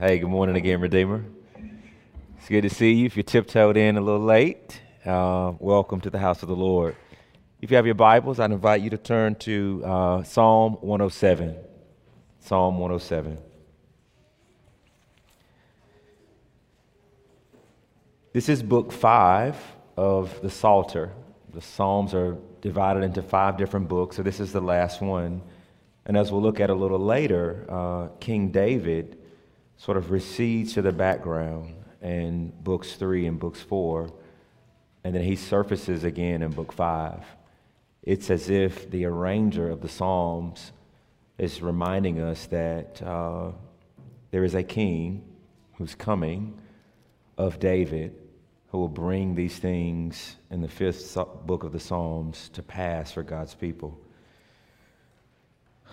Hey, good morning again, Redeemer. It's good to see you. If you tiptoed in a little late, uh, welcome to the house of the Lord. If you have your Bibles, I'd invite you to turn to uh, Psalm 107. Psalm 107. This is book five of the Psalter. The Psalms are divided into five different books, so this is the last one. And as we'll look at a little later, uh, King David sort of recedes to the background in books three and books four, and then he surfaces again in book five. It's as if the arranger of the Psalms is reminding us that uh, there is a king who's coming of David who will bring these things in the fifth book of the Psalms to pass for God's people.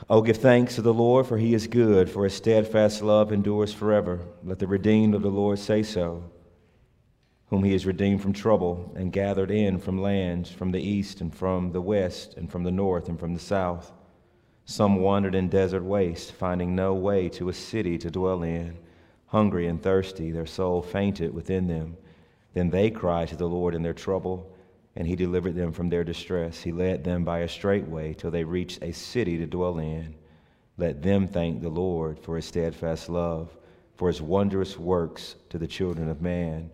Oh, give thanks to the Lord, for he is good, for his steadfast love endures forever. Let the redeemed of the Lord say so, whom he has redeemed from trouble and gathered in from lands, from the east and from the west, and from the north and from the south. Some wandered in desert waste, finding no way to a city to dwell in. Hungry and thirsty, their soul fainted within them. Then they cried to the Lord in their trouble, and he delivered them from their distress. He led them by a straight way till they reached a city to dwell in. Let them thank the Lord for his steadfast love, for his wondrous works to the children of man.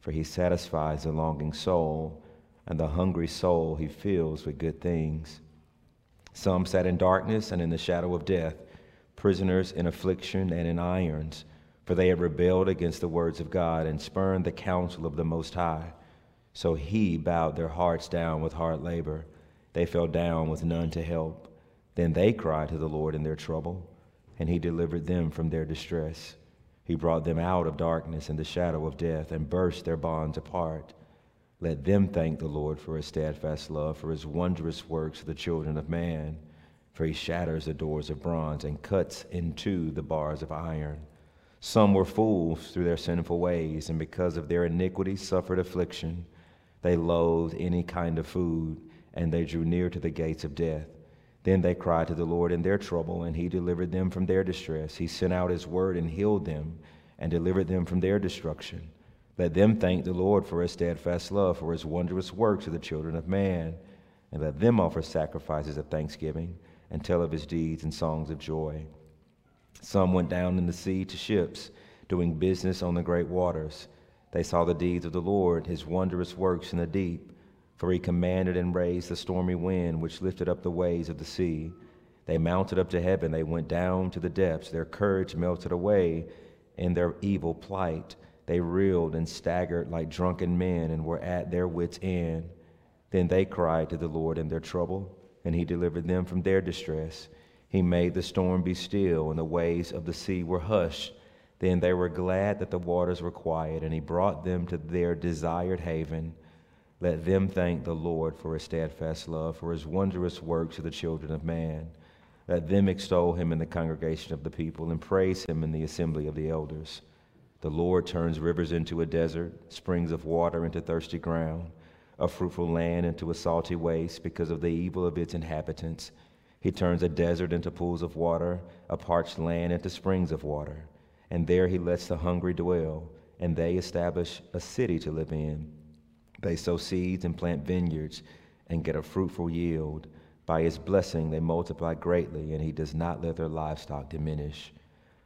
For he satisfies the longing soul, and the hungry soul he fills with good things. Some sat in darkness and in the shadow of death, prisoners in affliction and in irons for they had rebelled against the words of God and spurned the counsel of the Most High. So he bowed their hearts down with hard labor. They fell down with none to help. Then they cried to the Lord in their trouble, and he delivered them from their distress. He brought them out of darkness and the shadow of death and burst their bonds apart. Let them thank the Lord for his steadfast love, for his wondrous works to the children of man. For he shatters the doors of bronze and cuts in two the bars of iron. Some were fools through their sinful ways, and because of their iniquity suffered affliction. They loathed any kind of food, and they drew near to the gates of death. Then they cried to the Lord in their trouble, and he delivered them from their distress. He sent out his word and healed them, and delivered them from their destruction. Let them thank the Lord for his steadfast love, for his wondrous works to the children of man. And let them offer sacrifices of thanksgiving, and tell of his deeds and songs of joy. Some went down in the sea to ships, doing business on the great waters. They saw the deeds of the Lord, his wondrous works in the deep. For he commanded and raised the stormy wind, which lifted up the waves of the sea. They mounted up to heaven, they went down to the depths. Their courage melted away in their evil plight. They reeled and staggered like drunken men and were at their wits' end. Then they cried to the Lord in their trouble, and he delivered them from their distress. He made the storm be still, and the waves of the sea were hushed. Then they were glad that the waters were quiet, and he brought them to their desired haven. Let them thank the Lord for his steadfast love, for his wondrous works to the children of man. Let them extol him in the congregation of the people, and praise him in the assembly of the elders. The Lord turns rivers into a desert, springs of water into thirsty ground, a fruitful land into a salty waste because of the evil of its inhabitants. He turns a desert into pools of water, a parched land into springs of water. And there he lets the hungry dwell, and they establish a city to live in. They sow seeds and plant vineyards and get a fruitful yield. By his blessing, they multiply greatly, and he does not let their livestock diminish.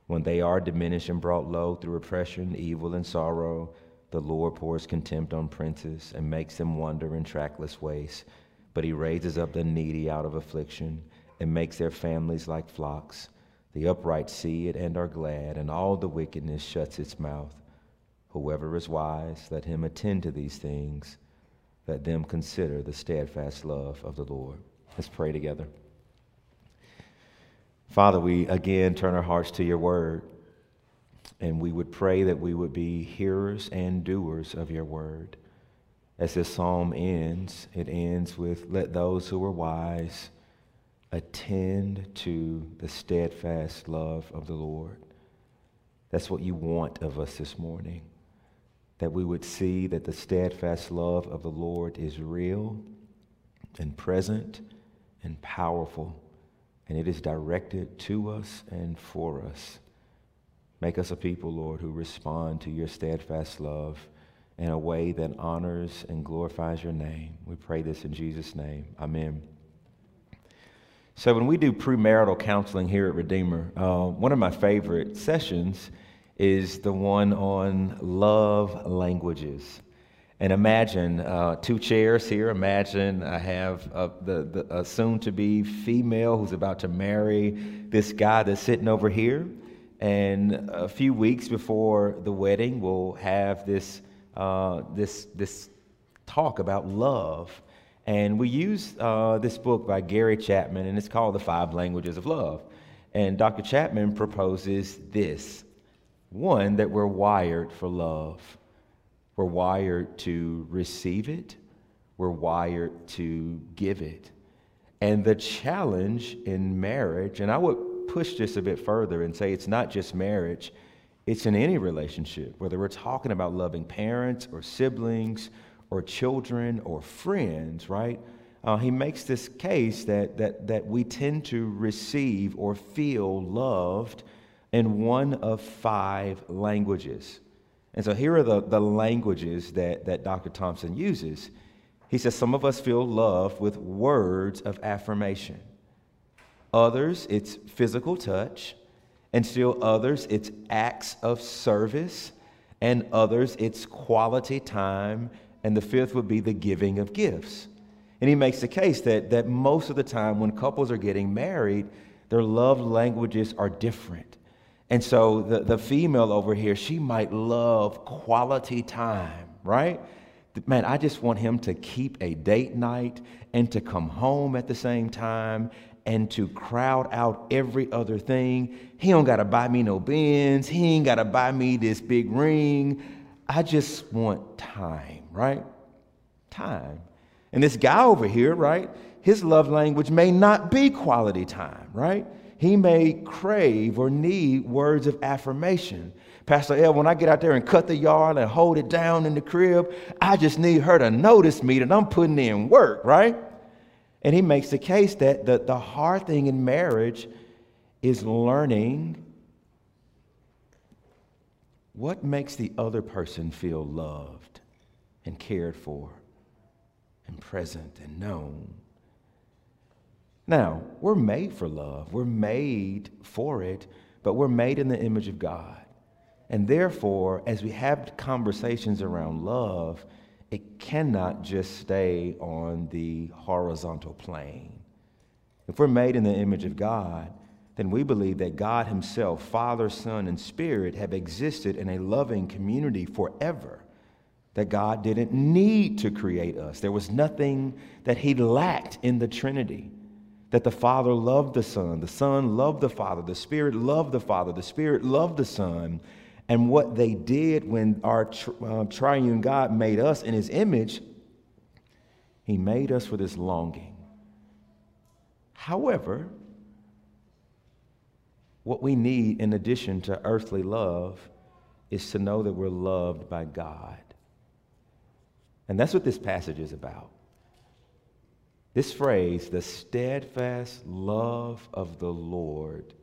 When they are diminished and brought low through oppression, evil, and sorrow, the Lord pours contempt on princes and makes them wander in trackless wastes. But he raises up the needy out of affliction and makes their families like flocks. The upright see it and are glad, and all the wickedness shuts its mouth. Whoever is wise, let him attend to these things. Let them consider the steadfast love of the Lord. Let's pray together. Father, we again turn our hearts to your word, and we would pray that we would be hearers and doers of your word. As this psalm ends, it ends with, Let those who are wise attend to the steadfast love of the Lord. That's what you want of us this morning. That we would see that the steadfast love of the Lord is real and present and powerful, and it is directed to us and for us. Make us a people, Lord, who respond to your steadfast love in a way that honors and glorifies your name. We pray this in Jesus' name. Amen. So, when we do premarital counseling here at Redeemer, uh, one of my favorite sessions is the one on love languages. And imagine uh, two chairs here. Imagine I have a, the, the, a soon to be female who's about to marry this guy that's sitting over here. And a few weeks before the wedding, we'll have this, uh, this, this talk about love. And we use uh, this book by Gary Chapman, and it's called The Five Languages of Love. And Dr. Chapman proposes this one, that we're wired for love, we're wired to receive it, we're wired to give it. And the challenge in marriage, and I would push this a bit further and say it's not just marriage, it's in any relationship, whether we're talking about loving parents or siblings or children or friends, right? Uh, he makes this case that, that, that we tend to receive or feel loved in one of five languages. And so here are the, the languages that, that Dr. Thompson uses. He says some of us feel love with words of affirmation. Others, it's physical touch. And still others, it's acts of service. And others, it's quality time. And the fifth would be the giving of gifts. And he makes the case that, that most of the time when couples are getting married, their love languages are different. And so the, the female over here, she might love quality time, right? Man, I just want him to keep a date night and to come home at the same time and to crowd out every other thing. He don't got to buy me no Benz. He ain't got to buy me this big ring. I just want time, right? Time. And this guy over here, right? His love language may not be quality time, right? He may crave or need words of affirmation. Pastor L, when I get out there and cut the yard and hold it down in the crib, I just need her to notice me that I'm putting in work, right? And he makes the case that the, the hard thing in marriage is learning what makes the other person feel loved and cared for and present and known. Now, we're made for love, we're made for it, but we're made in the image of God. And therefore, as we have conversations around love, it cannot just stay on the horizontal plane. If we're made in the image of God, then we believe that God Himself, Father, Son, and Spirit, have existed in a loving community forever. That God didn't need to create us. There was nothing that He lacked in the Trinity. That the Father loved the Son, the Son loved the Father, the Spirit loved the Father, the Spirit loved the Son, and what they did when our uh, triune God made us in his image, he made us with this longing. However, what we need in addition to earthly love is to know that we're loved by God. And that's what this passage is about. This phrase, the steadfast love of the Lord,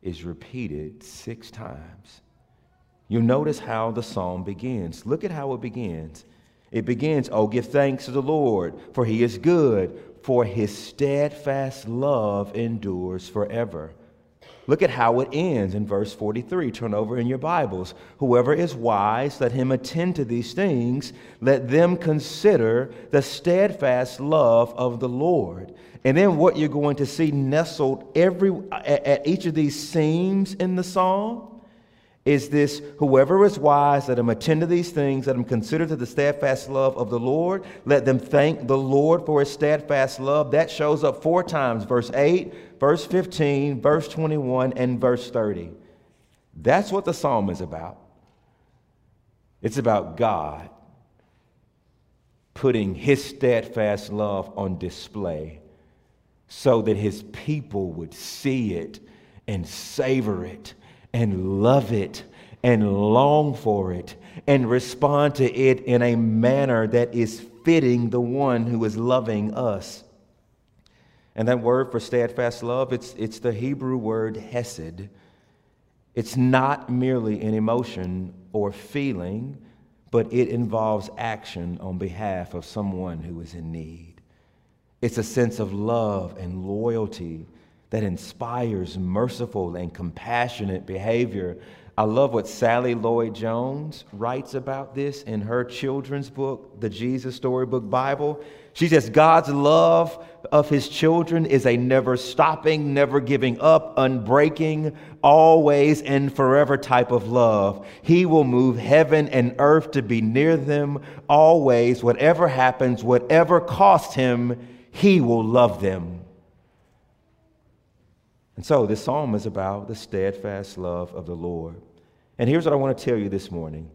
is repeated six times. You'll notice how the psalm begins. Look at how it begins. It begins, Oh, give thanks to the Lord, for he is good, for his steadfast love endures forever. Look at how it ends in verse 43. Turn over in your Bibles. Whoever is wise, let him attend to these things. Let them consider the steadfast love of the Lord. And then what you're going to see nestled every at each of these seams in the psalm is this whoever is wise, let him attend to these things, let him consider to the steadfast love of the Lord, let them thank the Lord for his steadfast love. That shows up four times verse 8, verse 15, verse 21, and verse 30. That's what the psalm is about. It's about God putting his steadfast love on display so that his people would see it and savor it and love it and long for it and respond to it in a manner that is fitting the one who is loving us. And that word for steadfast love, it's, it's the Hebrew word hesed. It's not merely an emotion or feeling, but it involves action on behalf of someone who is in need. It's a sense of love and loyalty that inspires merciful and compassionate behavior. I love what Sally Lloyd Jones writes about this in her children's book, the Jesus Storybook Bible. She says, God's love of his children is a never stopping, never giving up, unbreaking, always and forever type of love. He will move heaven and earth to be near them always. Whatever happens, whatever costs him, he will love them. And so this psalm is about the steadfast love of the Lord. And here's what I want to tell you this morning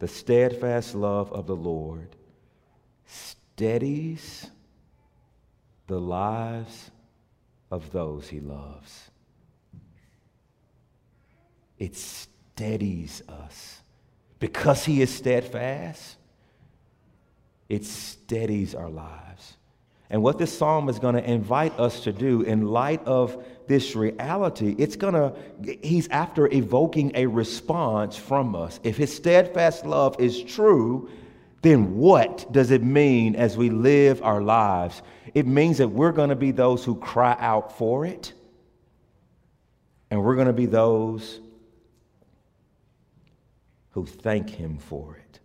the steadfast love of the Lord steadies the lives of those he loves. It steadies us. Because he is steadfast, it steadies our lives. And what this psalm is going to invite us to do in light of this reality, it's going to, he's after evoking a response from us. If his steadfast love is true, then what does it mean as we live our lives? It means that we're going to be those who cry out for it, and we're going to be those who thank him for it.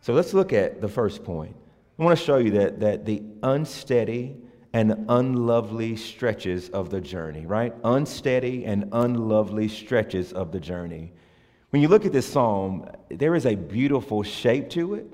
So let's look at the first point. I want to show you that, that the unsteady and unlovely stretches of the journey, right? Unsteady and unlovely stretches of the journey. When you look at this psalm, there is a beautiful shape to it.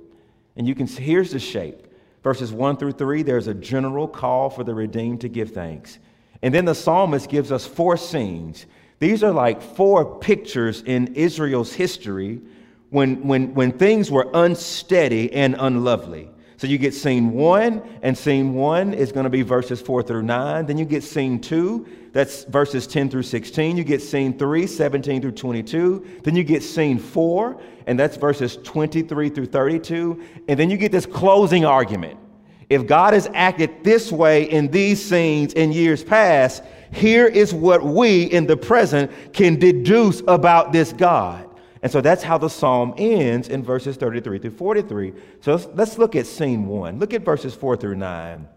And you can see, here's the shape. Verses 1 through 3, there's a general call for the redeemed to give thanks. And then the psalmist gives us four scenes. These are like four pictures in Israel's history when, when, when things were unsteady and unlovely. So you get scene one, and scene one is going to be verses four through nine. Then you get scene two, that's verses 10 through 16. You get scene three, 17 through 22. Then you get scene four, and that's verses 23 through 32. And then you get this closing argument. If God has acted this way in these scenes in years past, here is what we in the present can deduce about this God. And so that's how the psalm ends in verses 33 through 43. So let's, let's look at scene one. Look at verses 4 through 9.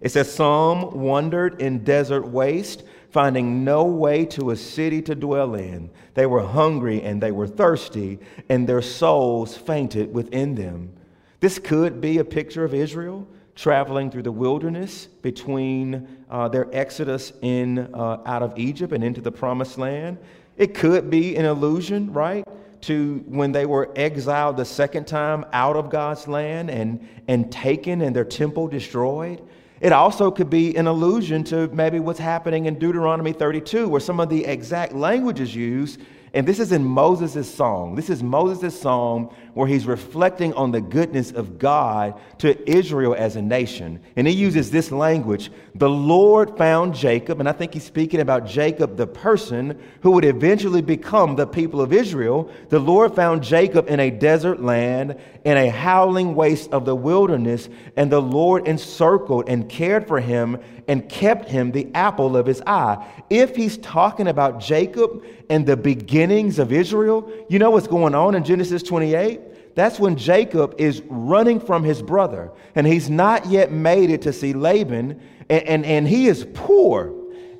It says, Some wandered in desert waste, finding no way to a city to dwell in. They were hungry and they were thirsty, and their souls fainted within them. This could be a picture of Israel traveling through the wilderness between uh, their exodus in, uh, out of Egypt and into the promised land. It could be an allusion, right, to when they were exiled the second time out of God's land and, and taken and their temple destroyed. It also could be an allusion to maybe what's happening in Deuteronomy 32, where some of the exact language is used and this is in Moses' song. This is Moses' song where he's reflecting on the goodness of God to Israel as a nation. And he uses this language The Lord found Jacob, and I think he's speaking about Jacob, the person who would eventually become the people of Israel. The Lord found Jacob in a desert land, in a howling waste of the wilderness, and the Lord encircled and cared for him and kept him the apple of his eye. If he's talking about Jacob and the beginnings of Israel, you know what's going on in Genesis 28? That's when Jacob is running from his brother, and he's not yet made it to see Laban, and, and, and he is poor.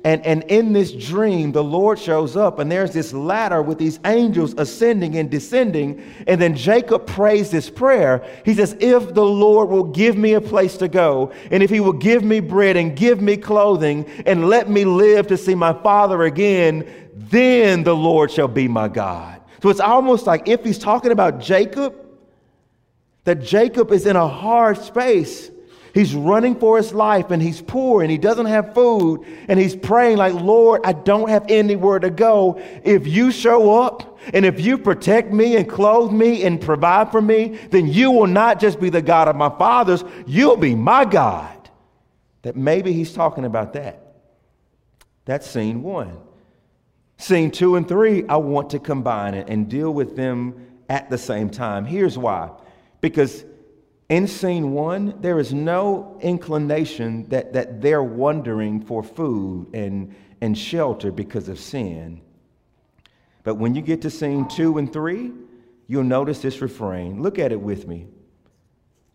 And, and in this dream, the Lord shows up, and there's this ladder with these angels ascending and descending. And then Jacob prays this prayer. He says, If the Lord will give me a place to go, and if he will give me bread and give me clothing, and let me live to see my father again, then the Lord shall be my God. So it's almost like if he's talking about Jacob, that Jacob is in a hard space. He's running for his life and he's poor and he doesn't have food and he's praying like, Lord, I don't have anywhere to go. If you show up and if you protect me and clothe me and provide for me, then you will not just be the God of my fathers, you'll be my God. That maybe he's talking about that. That's scene one. Scene two and three, I want to combine it and deal with them at the same time. Here's why. Because in scene one, there is no inclination that, that they're wondering for food and, and shelter because of sin. But when you get to scene two and three, you'll notice this refrain. Look at it with me.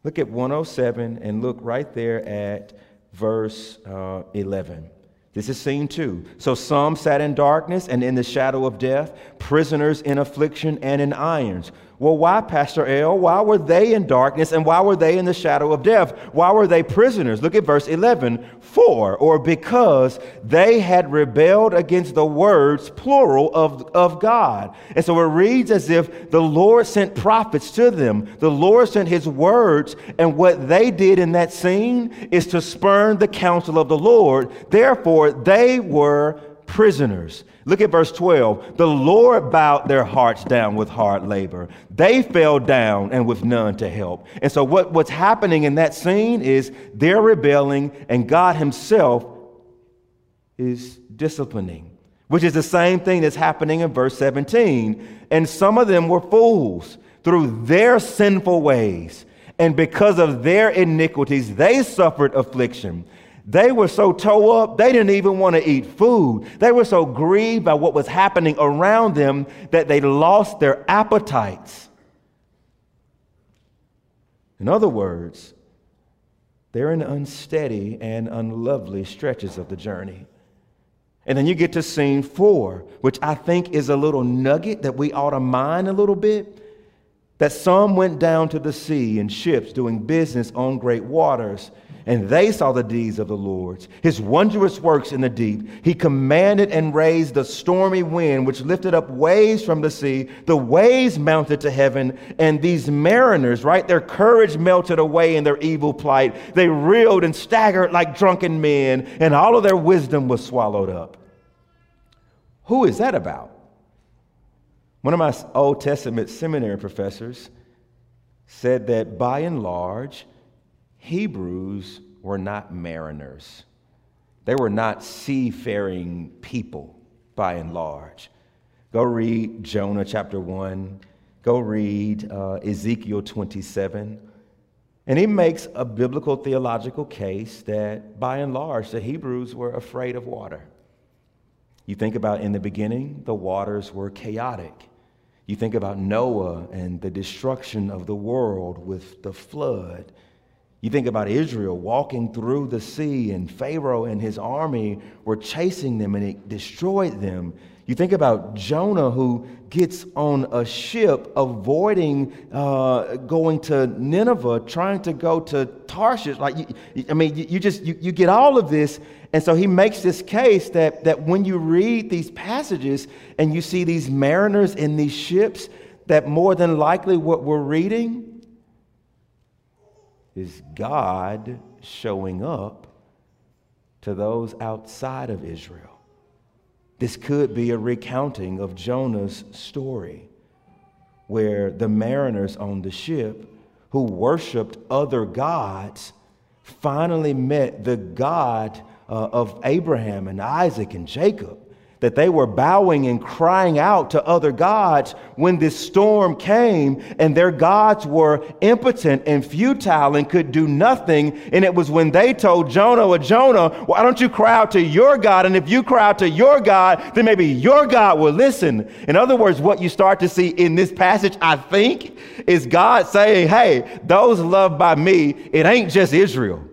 Look at 107 and look right there at verse uh, 11. This is scene two. So some sat in darkness and in the shadow of death, prisoners in affliction and in irons. Well, why, Pastor L? Why were they in darkness and why were they in the shadow of death? Why were they prisoners? Look at verse 11. For, or because they had rebelled against the words, plural, of, of God. And so it reads as if the Lord sent prophets to them. The Lord sent his words, and what they did in that scene is to spurn the counsel of the Lord. Therefore, they were prisoners. Look at verse 12. The Lord bowed their hearts down with hard labor. They fell down and with none to help. And so, what, what's happening in that scene is they're rebelling, and God Himself is disciplining, which is the same thing that's happening in verse 17. And some of them were fools through their sinful ways. And because of their iniquities, they suffered affliction. They were so toe up, they didn't even want to eat food. They were so grieved by what was happening around them that they lost their appetites. In other words, they're in unsteady and unlovely stretches of the journey. And then you get to scene four, which I think is a little nugget that we ought to mine a little bit. That some went down to the sea in ships doing business on great waters and they saw the deeds of the Lord, his wondrous works in the deep. He commanded and raised the stormy wind, which lifted up waves from the sea. The waves mounted to heaven, and these mariners, right, their courage melted away in their evil plight. They reeled and staggered like drunken men, and all of their wisdom was swallowed up. Who is that about? One of my Old Testament seminary professors said that by and large, Hebrews were not mariners. They were not seafaring people by and large. Go read Jonah chapter 1. Go read uh, Ezekiel 27. And he makes a biblical theological case that by and large the Hebrews were afraid of water. You think about in the beginning, the waters were chaotic. You think about Noah and the destruction of the world with the flood. You think about Israel walking through the sea, and Pharaoh and his army were chasing them, and it destroyed them. You think about Jonah, who gets on a ship, avoiding uh, going to Nineveh, trying to go to Tarshish. Like, you, I mean, you, just you, you get all of this, and so he makes this case that that when you read these passages and you see these mariners in these ships, that more than likely what we're reading is God showing up to those outside of Israel. This could be a recounting of Jonah's story, where the mariners on the ship who worshiped other gods finally met the God uh, of Abraham and Isaac and Jacob that they were bowing and crying out to other gods when this storm came, and their gods were impotent and futile and could do nothing. And it was when they told Jonah, well, Jonah, why don't you cry out to your God? And if you cry out to your God, then maybe your God will listen. In other words, what you start to see in this passage, I think, is God saying, hey, those loved by me, it ain't just Israel.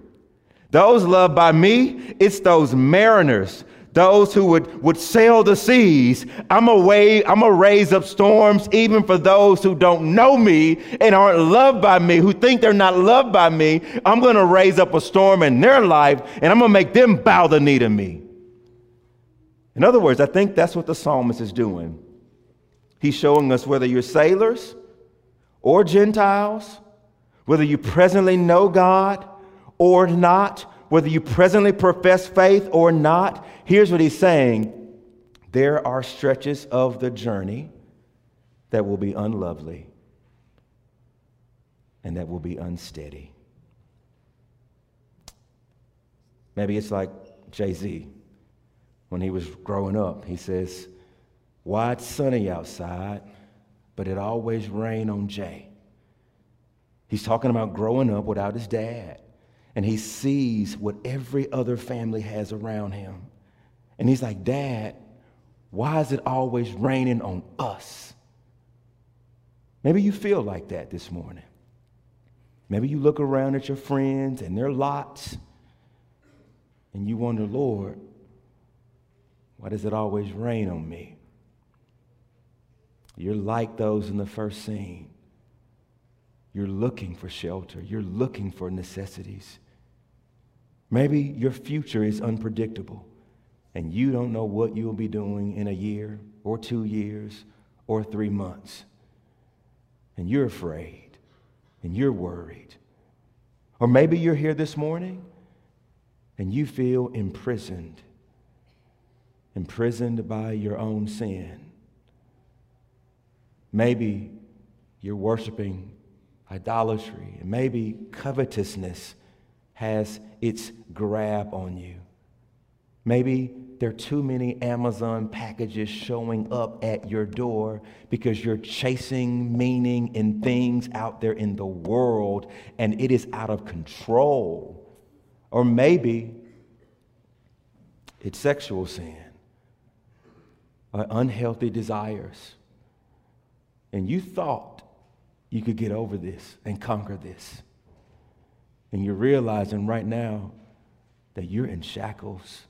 Those loved by me, it's those mariners those who would, would sail the seas. I'm gonna I'm gonna raise up storms even for those who don't know me and aren't loved by me, who think they're not loved by me. I'm gonna raise up a storm in their life and I'm gonna make them bow the knee to me. In other words, I think that's what the psalmist is doing. He's showing us whether you're sailors or Gentiles, whether you presently know God or not, whether you presently profess faith or not, here's what he's saying there are stretches of the journey that will be unlovely and that will be unsteady. Maybe it's like Jay Z when he was growing up. He says, Why it's sunny outside, but it always rain on Jay. He's talking about growing up without his dad and he sees what every other family has around him. And he's like, Dad, why is it always raining on us? Maybe you feel like that this morning. Maybe you look around at your friends and their lots and you wonder, Lord, why does it always rain on me? You're like those in the first scene. You're looking for shelter, you're looking for necessities. Maybe your future is unpredictable and you don't know what you'll be doing in a year or two years or three months. And you're afraid and you're worried. Or maybe you're here this morning and you feel imprisoned, imprisoned by your own sin. Maybe you're worshiping idolatry, and maybe covetousness has its grab on you. Maybe there are too many Amazon packages showing up at your door because you're chasing meaning in things out there in the world and it is out of control. Or maybe it's sexual sin or unhealthy desires. And you thought you could get over this and conquer this. And you're realizing right now that you're in shackles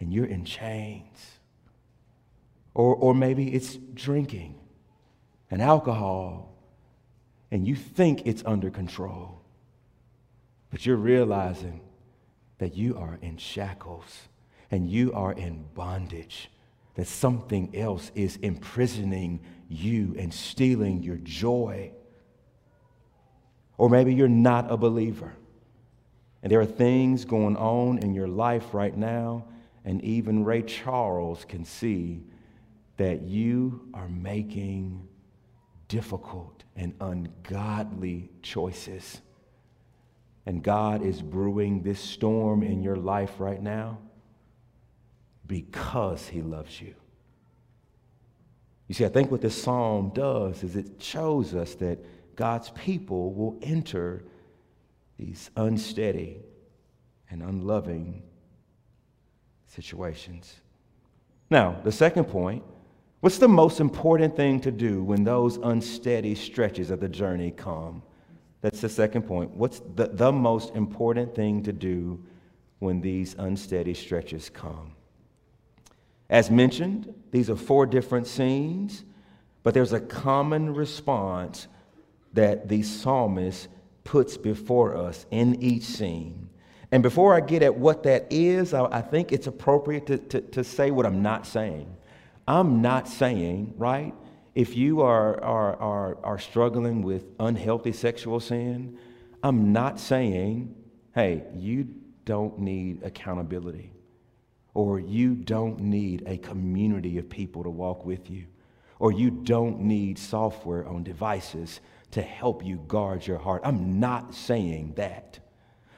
and you're in chains. Or, or maybe it's drinking and alcohol, and you think it's under control, but you're realizing that you are in shackles and you are in bondage, that something else is imprisoning you and stealing your joy. Or maybe you're not a believer. And there are things going on in your life right now and even Ray Charles can see that you are making difficult and ungodly choices. And God is brewing this storm in your life right now because He loves you. You see, I think what this psalm does is it shows us that God's people will enter these unsteady and unloving situations. Now, the second point what's the most important thing to do when those unsteady stretches of the journey come? That's the second point. What's the, the most important thing to do when these unsteady stretches come? As mentioned, these are four different scenes, but there's a common response that the psalmist puts before us in each scene. And before I get at what that is, I, I think it's appropriate to, to, to say what I'm not saying. I'm not saying, right, if you are, are, are, are struggling with unhealthy sexual sin, I'm not saying, hey, you don't need accountability or you don't need a community of people to walk with you, or you don't need software on devices to help you guard your heart. I'm not saying that.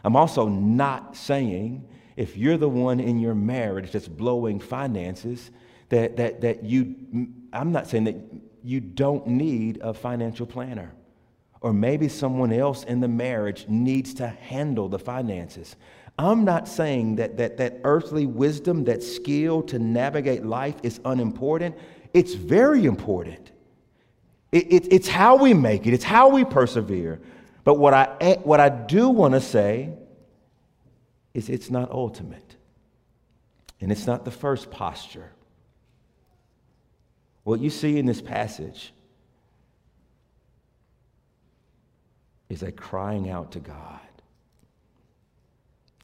I'm also not saying if you're the one in your marriage that's blowing finances, that, that, that you, I'm not saying that you don't need a financial planner. Or maybe someone else in the marriage needs to handle the finances. I'm not saying that, that, that earthly wisdom, that skill to navigate life is unimportant. It's very important. It, it, it's how we make it, it's how we persevere. But what I, eh, what I do want to say is it's not ultimate, and it's not the first posture. What you see in this passage is a crying out to God.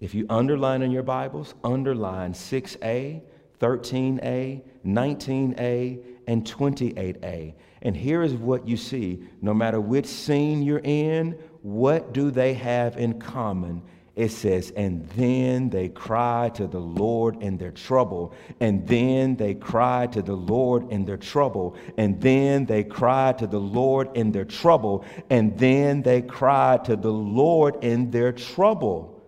If you underline in your Bibles, underline 6a, 13a, 19a, and 28a. And here is what you see no matter which scene you're in, what do they have in common? It says, and then they cried to the Lord in their trouble. And then they cried to the Lord in their trouble. And then they cried to the Lord in their trouble. And then they cried to the Lord in their trouble.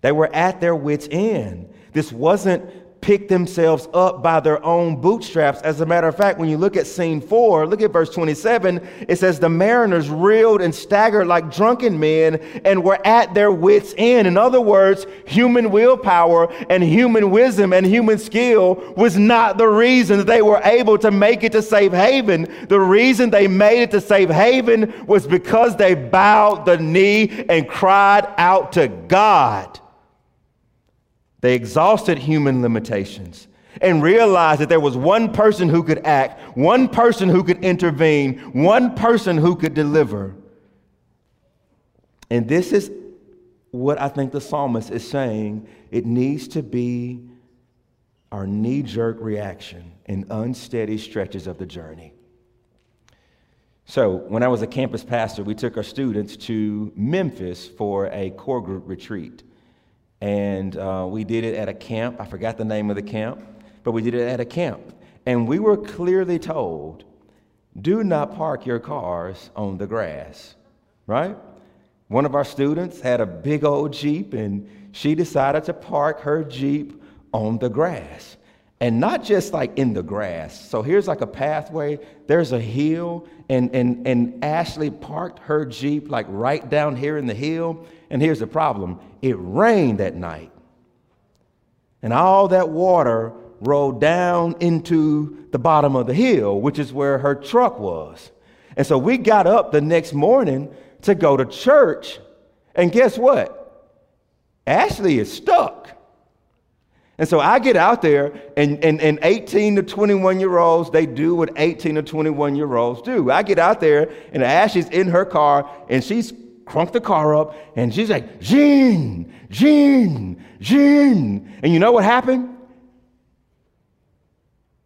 They were at their wits' end. This wasn't pick themselves up by their own bootstraps. As a matter of fact, when you look at scene four, look at verse 27, it says, The mariners reeled and staggered like drunken men and were at their wits' end. In other words, human willpower and human wisdom and human skill was not the reason that they were able to make it to safe haven. The reason they made it to safe haven was because they bowed the knee and cried out to God. They exhausted human limitations and realized that there was one person who could act, one person who could intervene, one person who could deliver. And this is what I think the psalmist is saying it needs to be our knee jerk reaction in unsteady stretches of the journey. So, when I was a campus pastor, we took our students to Memphis for a core group retreat. And uh, we did it at a camp. I forgot the name of the camp, but we did it at a camp. And we were clearly told do not park your cars on the grass, right? One of our students had a big old Jeep, and she decided to park her Jeep on the grass. And not just like in the grass. So here's like a pathway, there's a hill, and, and, and Ashley parked her Jeep like right down here in the hill. And here's the problem it rained that night. And all that water rolled down into the bottom of the hill, which is where her truck was. And so we got up the next morning to go to church. And guess what? Ashley is stuck. And so I get out there, and, and, and 18 to 21 year olds, they do what 18 to 21 year olds do. I get out there, and Ashley's in her car, and she's crunked the car up, and she's like, Jean, Jean, Jean. And you know what happened?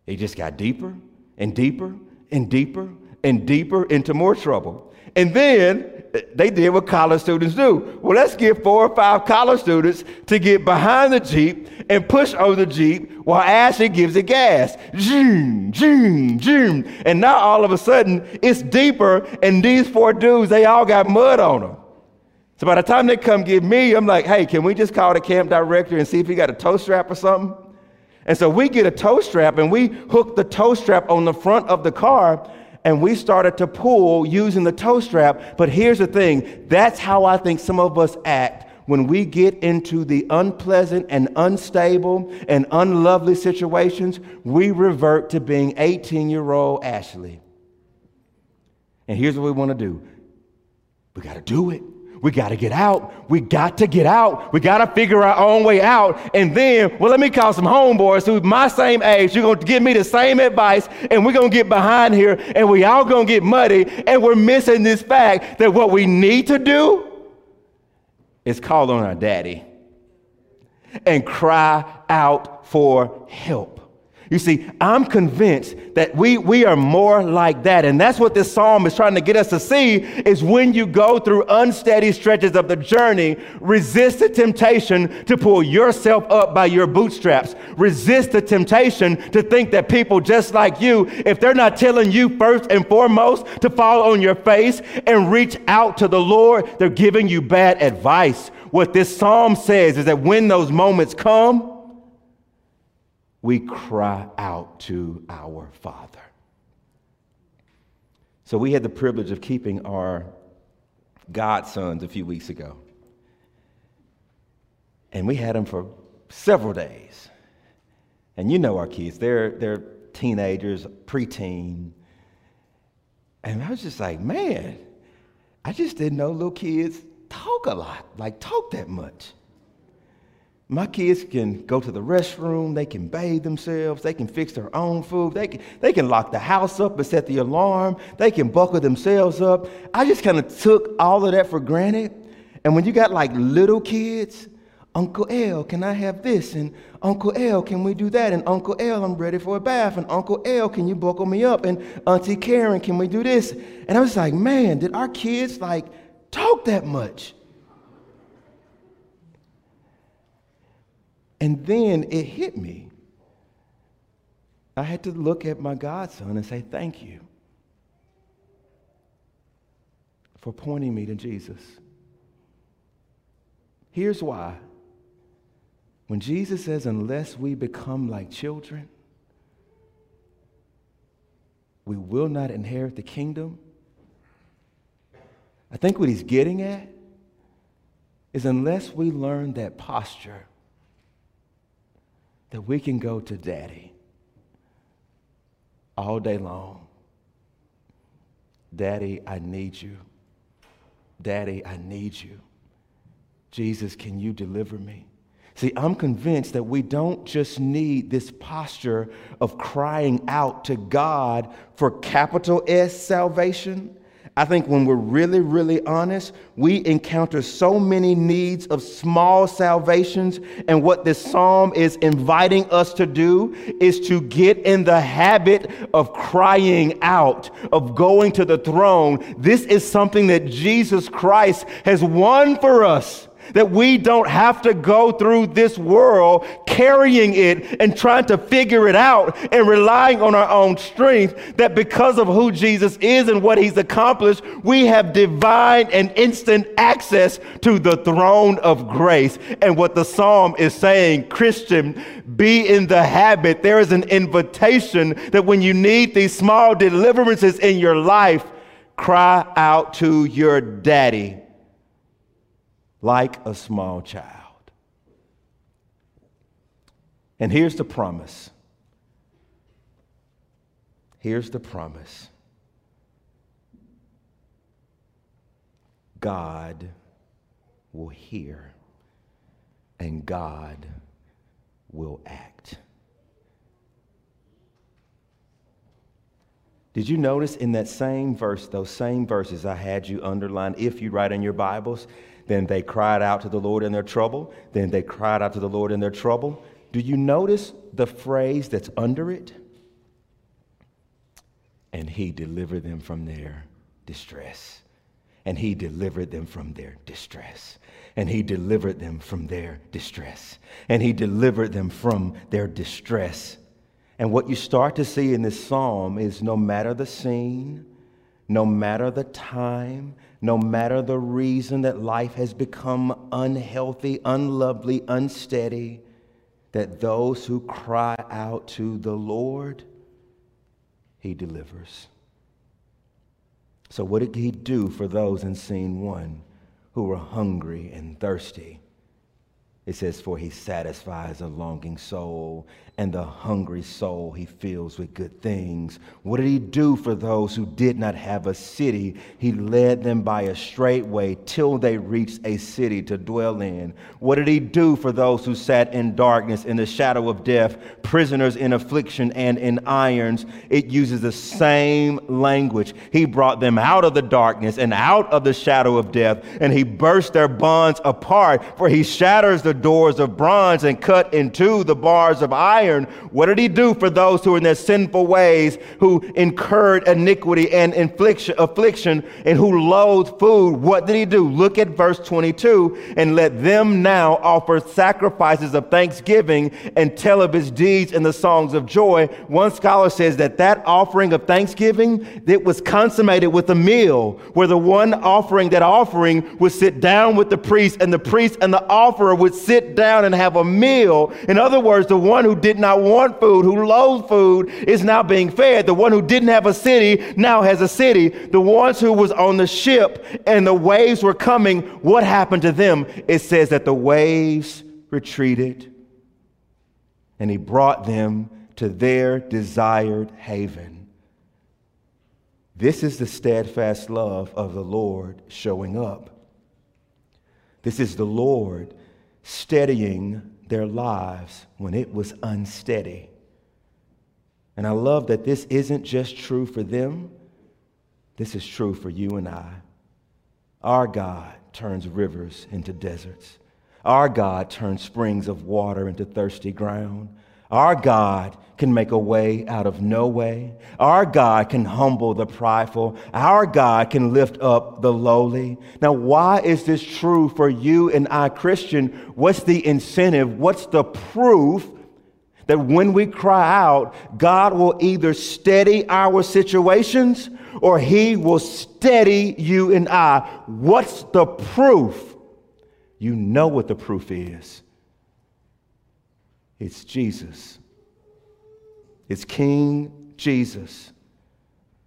It just got deeper and deeper and deeper and deeper into more trouble. And then they did what college students do. Well, let's get four or five college students to get behind the Jeep and push over the Jeep while Ashley gives it gas. Zoom, zoom, zoom. And now all of a sudden it's deeper, and these four dudes, they all got mud on them. So by the time they come get me, I'm like, hey, can we just call the camp director and see if he got a tow strap or something? And so we get a tow strap and we hook the tow strap on the front of the car and we started to pull using the tow strap. But here's the thing that's how I think some of us act when we get into the unpleasant and unstable and unlovely situations. We revert to being 18 year old Ashley. And here's what we want to do we got to do it. We got to get out. We got to get out. We got to figure our own way out. And then, well, let me call some homeboys who my same age. You're going to give me the same advice, and we're going to get behind here, and we all going to get muddy. And we're missing this fact that what we need to do is call on our daddy and cry out for help. You see, I'm convinced that we, we are more like that. And that's what this psalm is trying to get us to see is when you go through unsteady stretches of the journey, resist the temptation to pull yourself up by your bootstraps. Resist the temptation to think that people just like you, if they're not telling you first and foremost to fall on your face and reach out to the Lord, they're giving you bad advice. What this psalm says is that when those moments come, we cry out to our Father. So we had the privilege of keeping our godsons a few weeks ago. And we had them for several days. And you know our kids, they're, they're teenagers, preteen. And I was just like, man, I just didn't know little kids talk a lot, like talk that much. My kids can go to the restroom, they can bathe themselves, they can fix their own food, they can, they can lock the house up and set the alarm, they can buckle themselves up. I just kind of took all of that for granted. And when you got like little kids, Uncle L, can I have this? And Uncle L, can we do that? And Uncle L, I'm ready for a bath. And Uncle L, can you buckle me up? And Auntie Karen, can we do this? And I was like, man, did our kids like talk that much? And then it hit me. I had to look at my godson and say, Thank you for pointing me to Jesus. Here's why. When Jesus says, unless we become like children, we will not inherit the kingdom. I think what he's getting at is unless we learn that posture, that we can go to daddy all day long. Daddy, I need you. Daddy, I need you. Jesus, can you deliver me? See, I'm convinced that we don't just need this posture of crying out to God for capital S salvation. I think when we're really, really honest, we encounter so many needs of small salvations. And what this psalm is inviting us to do is to get in the habit of crying out, of going to the throne. This is something that Jesus Christ has won for us that we don't have to go through this world carrying it and trying to figure it out and relying on our own strength. That because of who Jesus is and what he's accomplished, we have divine and instant access to the throne of grace. And what the psalm is saying, Christian, be in the habit. There is an invitation that when you need these small deliverances in your life, cry out to your daddy like a small child. And here's the promise. Here's the promise God will hear and God will act. Did you notice in that same verse, those same verses I had you underline, if you write in your Bibles, then they cried out to the Lord in their trouble. Then they cried out to the Lord in their trouble. Do you notice the phrase that's under it? And he delivered them from their distress. And he delivered them from their distress. And he delivered them from their distress. And he delivered them from their distress. And what you start to see in this psalm is no matter the scene, no matter the time, no matter the reason that life has become unhealthy, unlovely, unsteady, that those who cry out to the Lord, He delivers. So, what did He do for those in scene one who were hungry and thirsty? It says, For he satisfies a longing soul, and the hungry soul he fills with good things. What did he do for those who did not have a city? He led them by a straight way till they reached a city to dwell in. What did he do for those who sat in darkness, in the shadow of death, prisoners in affliction and in irons? It uses the same language. He brought them out of the darkness and out of the shadow of death, and he burst their bonds apart, for he shatters the doors of bronze and cut into the bars of iron. What did he do for those who were in their sinful ways, who incurred iniquity and affliction and who loathed food? What did he do? Look at verse 22 and let them now offer sacrifices of thanksgiving and tell of his deeds in the songs of joy. One scholar says that that offering of thanksgiving that was consummated with a meal where the one offering that offering would sit down with the priest and the priest and the offerer would sit down and have a meal. In other words, the one who did not want food, who loathed food, is now being fed. The one who didn't have a city now has a city. The ones who was on the ship and the waves were coming, what happened to them? It says that the waves retreated and he brought them to their desired haven. This is the steadfast love of the Lord showing up. This is the Lord steadying their lives when it was unsteady. And I love that this isn't just true for them, this is true for you and I. Our God turns rivers into deserts. Our God turns springs of water into thirsty ground. Our God can make a way out of no way. Our God can humble the prideful. Our God can lift up the lowly. Now, why is this true for you and I, Christian? What's the incentive? What's the proof that when we cry out, God will either steady our situations or He will steady you and I? What's the proof? You know what the proof is. It's Jesus. It's King Jesus.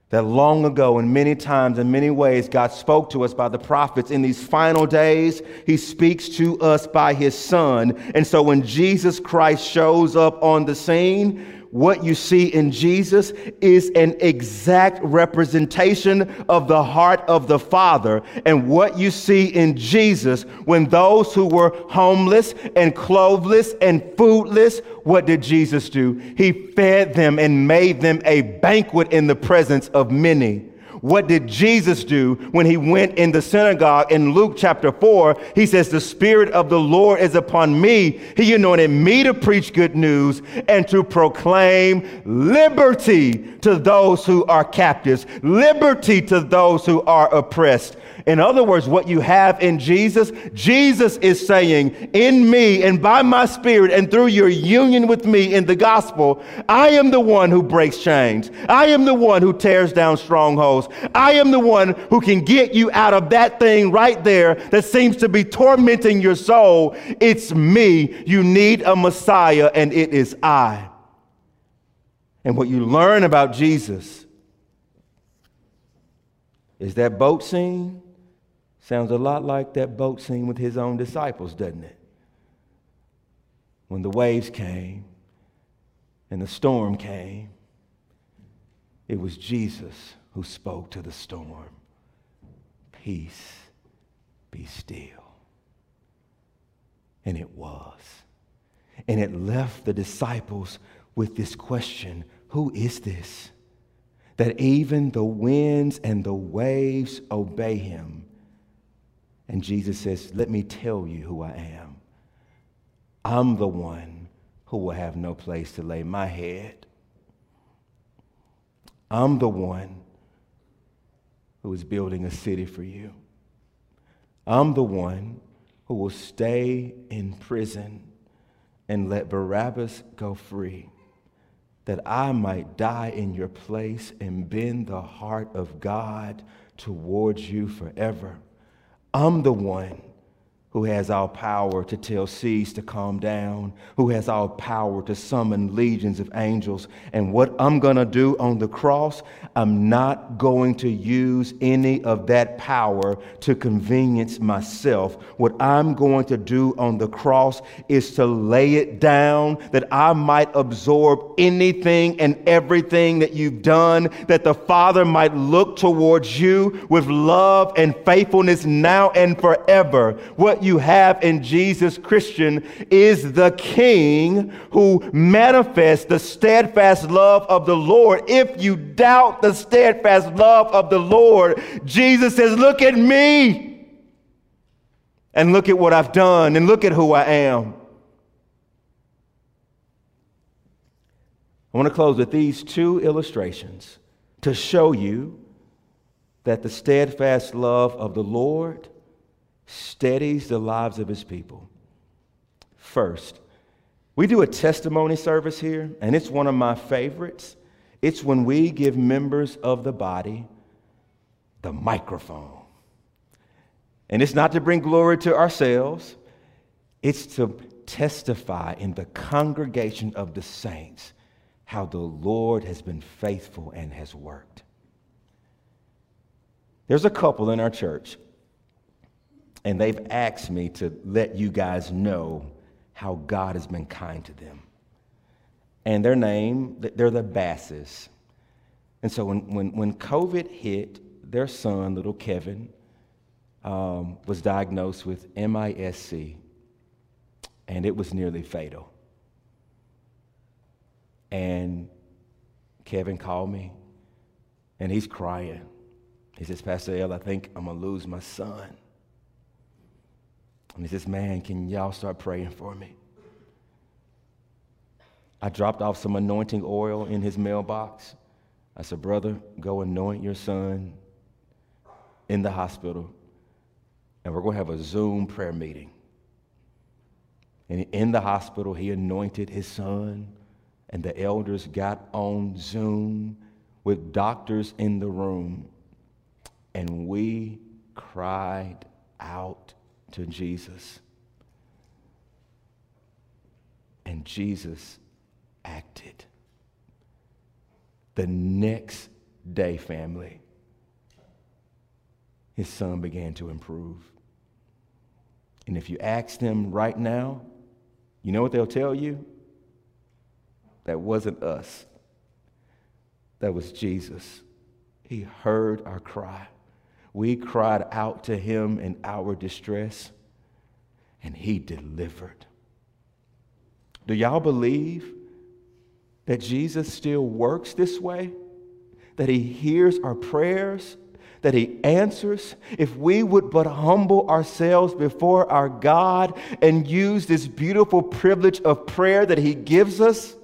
That long ago, and many times, in many ways, God spoke to us by the prophets. In these final days, He speaks to us by His Son. And so when Jesus Christ shows up on the scene, what you see in Jesus is an exact representation of the heart of the Father. And what you see in Jesus, when those who were homeless and clothesless and foodless, what did Jesus do? He fed them and made them a banquet in the presence of many. What did Jesus do when he went in the synagogue in Luke chapter 4? He says, The Spirit of the Lord is upon me. He anointed me to preach good news and to proclaim liberty to those who are captives, liberty to those who are oppressed, in other words, what you have in Jesus, Jesus is saying, in me and by my spirit and through your union with me in the gospel, I am the one who breaks chains. I am the one who tears down strongholds. I am the one who can get you out of that thing right there that seems to be tormenting your soul. It's me. You need a Messiah, and it is I. And what you learn about Jesus is that boat scene Sounds a lot like that boat scene with his own disciples, doesn't it? When the waves came and the storm came, it was Jesus who spoke to the storm Peace, be still. And it was. And it left the disciples with this question Who is this? That even the winds and the waves obey him. And Jesus says, Let me tell you who I am. I'm the one who will have no place to lay my head. I'm the one who is building a city for you. I'm the one who will stay in prison and let Barabbas go free, that I might die in your place and bend the heart of God towards you forever. I'm the one who has all power to tell seas to calm down, who has all power to summon legions of angels. And what I'm going to do on the cross, I'm not going to use any of that power to convenience myself. What I'm going to do on the cross is to lay it down that I might absorb anything and everything that you've done, that the Father might look towards you with love and faithfulness now and forever. What you have in Jesus Christian is the King who manifests the steadfast love of the Lord. If you doubt the steadfast love of the Lord, Jesus says, Look at me and look at what I've done and look at who I am. I want to close with these two illustrations to show you that the steadfast love of the Lord steadies the lives of his people. First, we do a testimony service here, and it's one of my favorites. It's when we give members of the body the microphone. And it's not to bring glory to ourselves, it's to testify in the congregation of the saints how the Lord has been faithful and has worked. There's a couple in our church and they've asked me to let you guys know how God has been kind to them. And their name, they're the Basses. And so when, when, when COVID hit, their son, little Kevin, um, was diagnosed with MISC, and it was nearly fatal. And Kevin called me, and he's crying. He says, Pastor L, I think I'm going to lose my son. And he says, Man, can y'all start praying for me? I dropped off some anointing oil in his mailbox. I said, Brother, go anoint your son in the hospital, and we're going to have a Zoom prayer meeting. And in the hospital, he anointed his son, and the elders got on Zoom with doctors in the room, and we cried out to Jesus. And Jesus acted. The next day, family, his son began to improve. And if you ask them right now, you know what they'll tell you? That wasn't us, that was Jesus. He heard our cry. We cried out to him in our distress, and he delivered. Do y'all believe that Jesus still works this way? That he hears our prayers? That he answers? If we would but humble ourselves before our God and use this beautiful privilege of prayer that he gives us,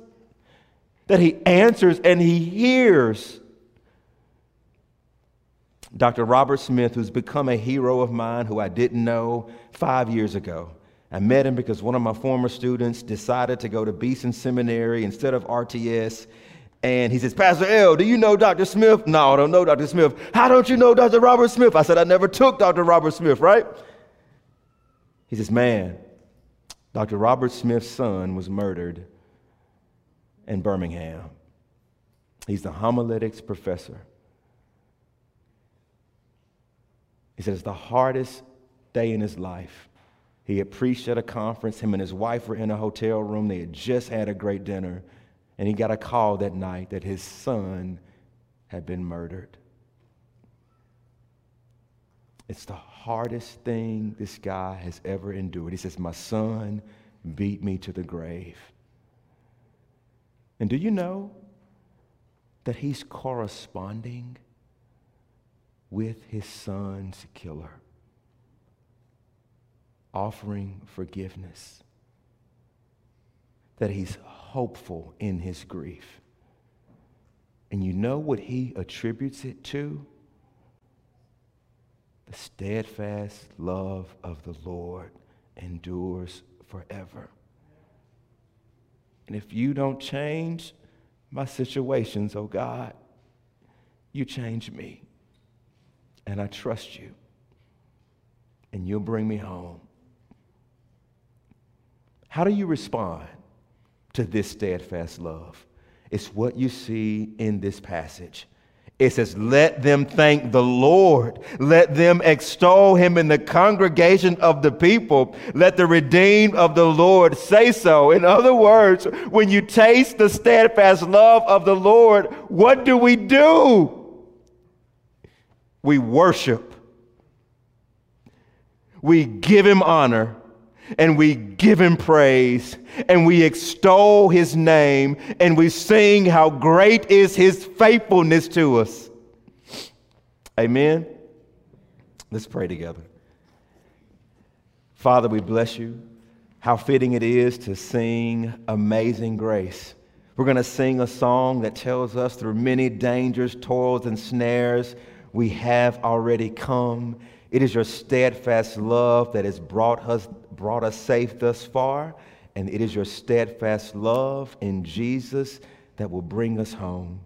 that he answers and he hears. Dr. Robert Smith, who's become a hero of mine who I didn't know five years ago, I met him because one of my former students decided to go to Beeson Seminary instead of RTS. And he says, Pastor L, do you know Dr. Smith? No, I don't know Dr. Smith. How don't you know Dr. Robert Smith? I said, I never took Dr. Robert Smith, right? He says, Man, Dr. Robert Smith's son was murdered in Birmingham. He's the homiletics professor. He says, the hardest day in his life he had preached at a conference. Him and his wife were in a hotel room. They had just had a great dinner. And he got a call that night that his son had been murdered. It's the hardest thing this guy has ever endured. He says, My son beat me to the grave. And do you know that he's corresponding with his son's killer? offering forgiveness, that he's hopeful in his grief. And you know what he attributes it to? The steadfast love of the Lord endures forever. And if you don't change my situations, oh God, you change me. And I trust you. And you'll bring me home. How do you respond to this steadfast love? It's what you see in this passage. It says, Let them thank the Lord. Let them extol him in the congregation of the people. Let the redeemed of the Lord say so. In other words, when you taste the steadfast love of the Lord, what do we do? We worship, we give him honor, and we give him praise and we extol his name and we sing how great is his faithfulness to us. Amen. Let's pray together. Father, we bless you. How fitting it is to sing Amazing Grace. We're going to sing a song that tells us through many dangers, toils, and snares, we have already come. It is your steadfast love that has brought us, brought us safe thus far, and it is your steadfast love in Jesus that will bring us home.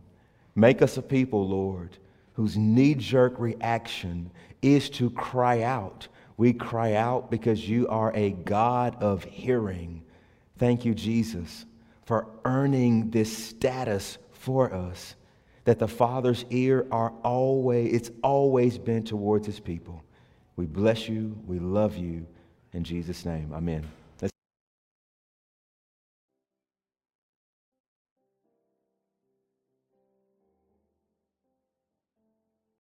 Make us a people, Lord, whose knee jerk reaction is to cry out. We cry out because you are a God of hearing. Thank you, Jesus, for earning this status for us. That the Father's ear are always, it's always been towards his people. We bless you. We love you. In Jesus' name, amen.